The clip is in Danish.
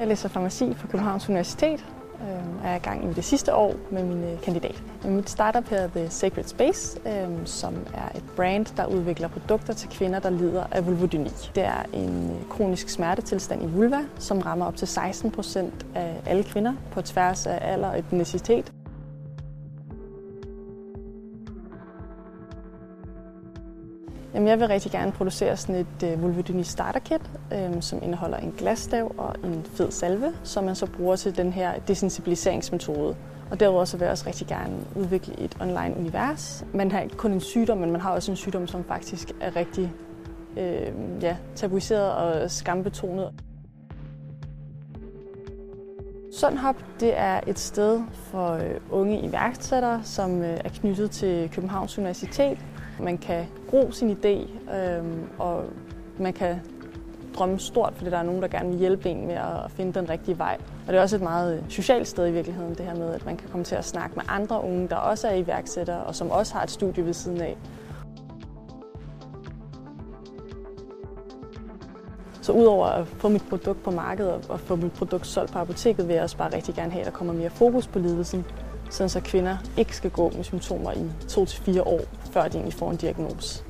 Jeg læser farmaci på Københavns Universitet og er i gang i det sidste år med min øh, kandidat. Mit startup hedder The Sacred Space, øh, som er et brand, der udvikler produkter til kvinder, der lider af vulvodyni. Det er en kronisk smertetilstand i vulva, som rammer op til 16 procent af alle kvinder på tværs af alder og etnicitet. Jamen, jeg vil rigtig gerne producere sådan et øh, vulvodyni starter kit, øh, som indeholder en glasstav og en fed salve, som man så bruger til den her desensibiliseringsmetode. Og derudover så vil jeg også rigtig gerne udvikle et online univers. Man har ikke kun en sygdom, men man har også en sygdom, som faktisk er rigtig øh, ja, tabuiseret og skambetonet. Sundhop det er et sted for øh, unge iværksættere, som øh, er knyttet til Københavns Universitet. Man kan gro sin idé, øh, og man kan drømme stort, fordi der er nogen, der gerne vil hjælpe en med at finde den rigtige vej. Og det er også et meget øh, socialt sted i virkeligheden, det her med, at man kan komme til at snakke med andre unge, der også er iværksættere, og som også har et studie ved siden af. Så udover at få mit produkt på markedet og få mit produkt solgt på apoteket, vil jeg også bare rigtig gerne have, at der kommer mere fokus på lidelsen, så kvinder ikke skal gå med symptomer i 2-4 år, før de egentlig får en diagnose.